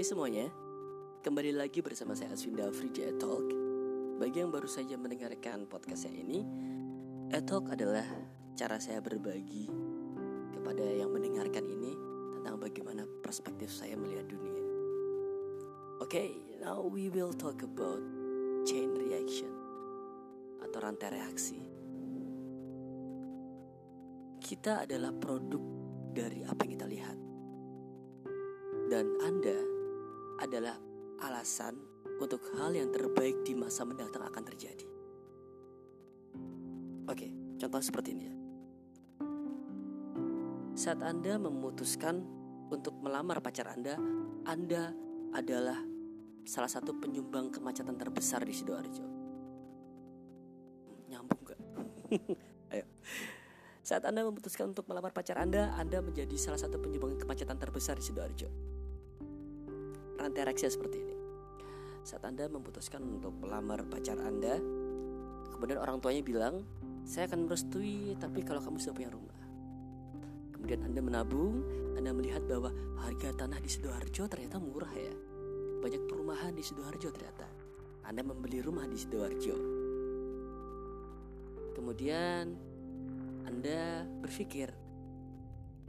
Hai semuanya, kembali lagi bersama saya Aswinda Free Talk. Bagi yang baru saja mendengarkan podcast saya ini, Talk adalah cara saya berbagi kepada yang mendengarkan ini tentang bagaimana perspektif saya melihat dunia. Oke, okay, now we will talk about chain reaction atau rantai reaksi. Kita adalah produk dari apa yang kita lihat. Dan Anda adalah alasan untuk hal yang terbaik di masa mendatang akan terjadi. Oke, contoh seperti ini ya. Saat Anda memutuskan untuk melamar pacar Anda, Anda adalah salah satu penyumbang kemacetan terbesar di Sidoarjo. Nyambung gak? Ayo. Saat Anda memutuskan untuk melamar pacar Anda, Anda menjadi salah satu penyumbang kemacetan terbesar di Sidoarjo rantai reaksi seperti ini. Saat Anda memutuskan untuk melamar pacar Anda, kemudian orang tuanya bilang, saya akan merestui tapi kalau kamu sudah punya rumah. Kemudian Anda menabung, Anda melihat bahwa harga tanah di Sidoarjo ternyata murah ya. Banyak perumahan di Sidoarjo ternyata. Anda membeli rumah di Sidoarjo. Kemudian Anda berpikir,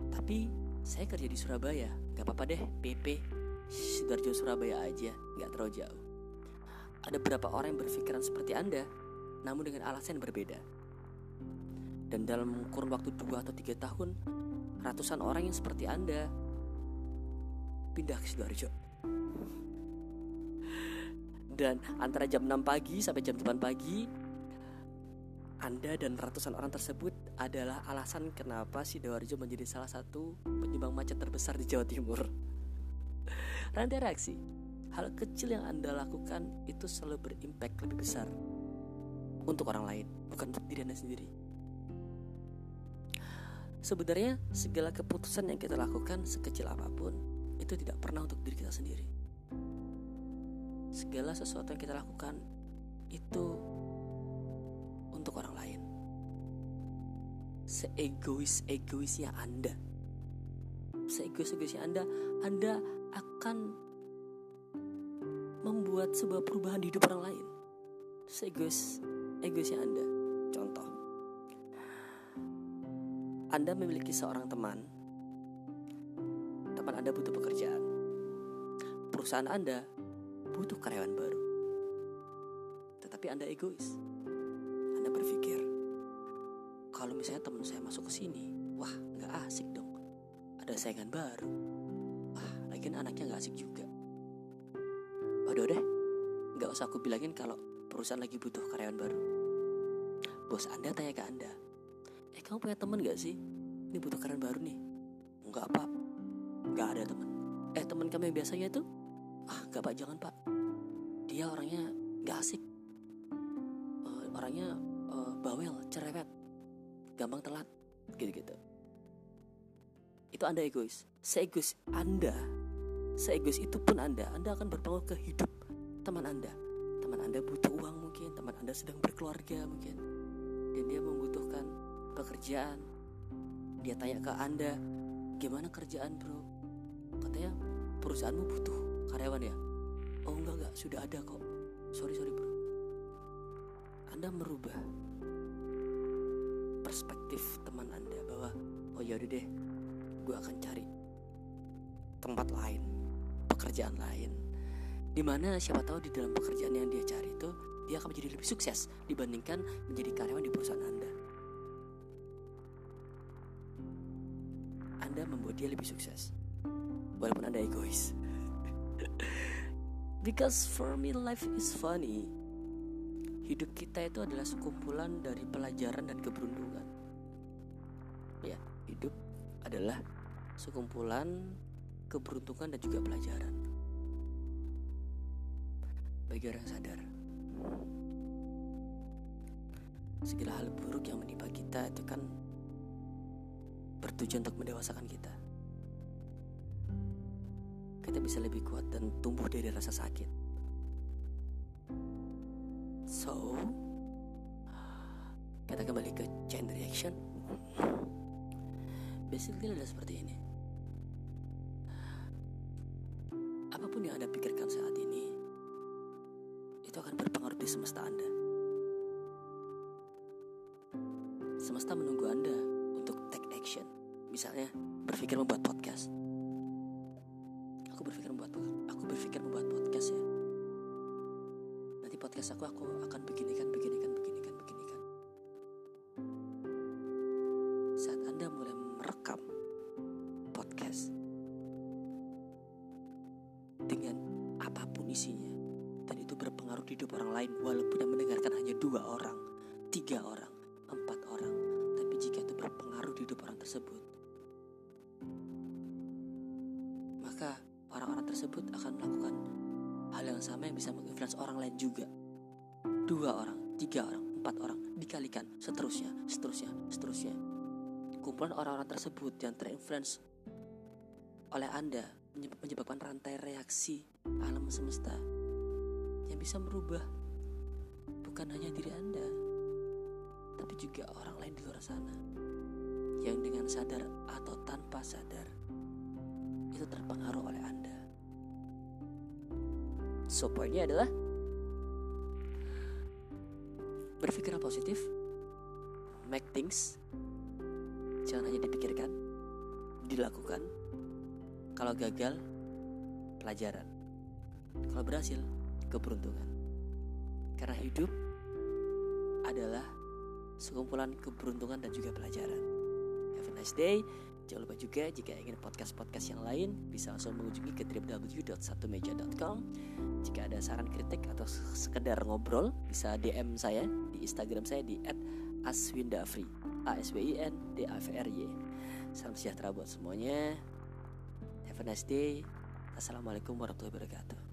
tapi saya kerja di Surabaya, gak apa-apa deh, PP Sidoarjo Surabaya aja nggak terlalu jauh. Ada beberapa orang yang berpikiran seperti anda namun dengan alasan yang berbeda. Dan dalam kurun waktu 2 atau 3 tahun ratusan orang yang seperti anda pindah ke Sidoarjo. Dan antara jam 6 pagi sampai jam 8 pagi anda dan ratusan orang tersebut adalah alasan kenapa Sidoarjo menjadi salah satu penyumbang macet terbesar di Jawa Timur. Rantai reaksi. Hal kecil yang Anda lakukan itu selalu berimpact lebih besar untuk orang lain, bukan untuk diri Anda sendiri. Sebenarnya segala keputusan yang kita lakukan sekecil apa pun itu tidak pernah untuk diri kita sendiri. Segala sesuatu yang kita lakukan itu untuk orang lain. Seegois-egoisnya Anda. Seegois-egoisnya Anda, Anda akan membuat sebuah perubahan di hidup orang lain. Seegois, egoisnya Anda. Contoh, Anda memiliki seorang teman. Teman Anda butuh pekerjaan. Perusahaan Anda butuh karyawan baru. Tetapi Anda egois. Anda berpikir, kalau misalnya teman saya masuk ke sini, wah nggak asik dong. Ada saingan baru Lagian anaknya gak asik juga. Waduh deh Gak usah aku bilangin kalau perusahaan lagi butuh karyawan baru. Bos anda tanya ke anda Eh kamu punya temen gak sih? Ini butuh karyawan baru nih. Enggak apa Gak ada temen. Eh temen kami yang biasanya itu? Ah gak pak jangan pak. Dia orangnya gak asik. Uh, Orangnya uh, bawel, cerewet Gampang telat Gitu-gitu. Itu anda egois. Seegois anda Seegois itu pun Anda, Anda akan berpengaruh ke hidup teman Anda. Teman Anda butuh uang mungkin, teman Anda sedang berkeluarga mungkin. Dan dia membutuhkan pekerjaan. Dia tanya ke Anda, gimana kerjaan bro? Katanya perusahaanmu butuh karyawan ya? Oh enggak enggak, sudah ada kok. Sorry sorry bro. Anda merubah perspektif teman Anda bahwa oh ya udah deh, gue akan cari tempat lain pekerjaan lain. Di mana siapa tahu di dalam pekerjaan yang dia cari itu dia akan menjadi lebih sukses dibandingkan menjadi karyawan di perusahaan anda. Anda membuat dia lebih sukses. Walaupun anda egois. Because for me life is funny. Hidup kita itu adalah sekumpulan dari pelajaran dan keberuntungan. Ya hidup adalah sekumpulan keberuntungan dan juga pelajaran. Bagi orang sadar, segala hal buruk yang menimpa kita itu kan bertujuan untuk mendewasakan kita. Kita bisa lebih kuat dan tumbuh dari rasa sakit. So, kita kembali ke chain reaction. Basically adalah seperti ini. Apa pun yang Anda pikirkan saat ini, itu akan berpengaruh di semesta Anda. Semesta menunggu Anda untuk take action. Misalnya, berpikir membuat podcast. Aku berpikir membuat aku berpikir membuat podcast ya. Nanti podcast aku aku akan beginikan, beginikan. Apa pun isinya dan itu berpengaruh di hidup orang lain walaupun yang mendengarkan hanya dua orang, tiga orang, empat orang, tapi jika itu berpengaruh di hidup orang tersebut, maka orang-orang tersebut akan melakukan hal yang sama yang bisa menginfluence orang lain juga. Dua orang, tiga orang, empat orang, dikalikan, seterusnya, seterusnya, seterusnya. Kumpulan orang-orang tersebut yang terinfluence oleh Anda menyebabkan rantai reaksi alam semesta yang bisa merubah bukan hanya diri Anda, tapi juga orang lain di luar sana yang dengan sadar atau tanpa sadar itu terpengaruh oleh Anda. So poinnya adalah berpikir positif, make things, jangan hanya dipikirkan, dilakukan. Kalau gagal, pelajaran. Kalau berhasil, keberuntungan. Karena hidup adalah sekumpulan keberuntungan dan juga pelajaran. Have a nice day. Jangan lupa juga jika ingin podcast-podcast yang lain bisa langsung mengunjungi ke www.satumeja.com. Jika ada saran kritik atau sekedar ngobrol bisa DM saya di Instagram saya di @aswindafri. A S W I N D A V R Y. Salam sejahtera buat semuanya. A nice day. Assalamualaikum warahmatullahi wabarakatuh.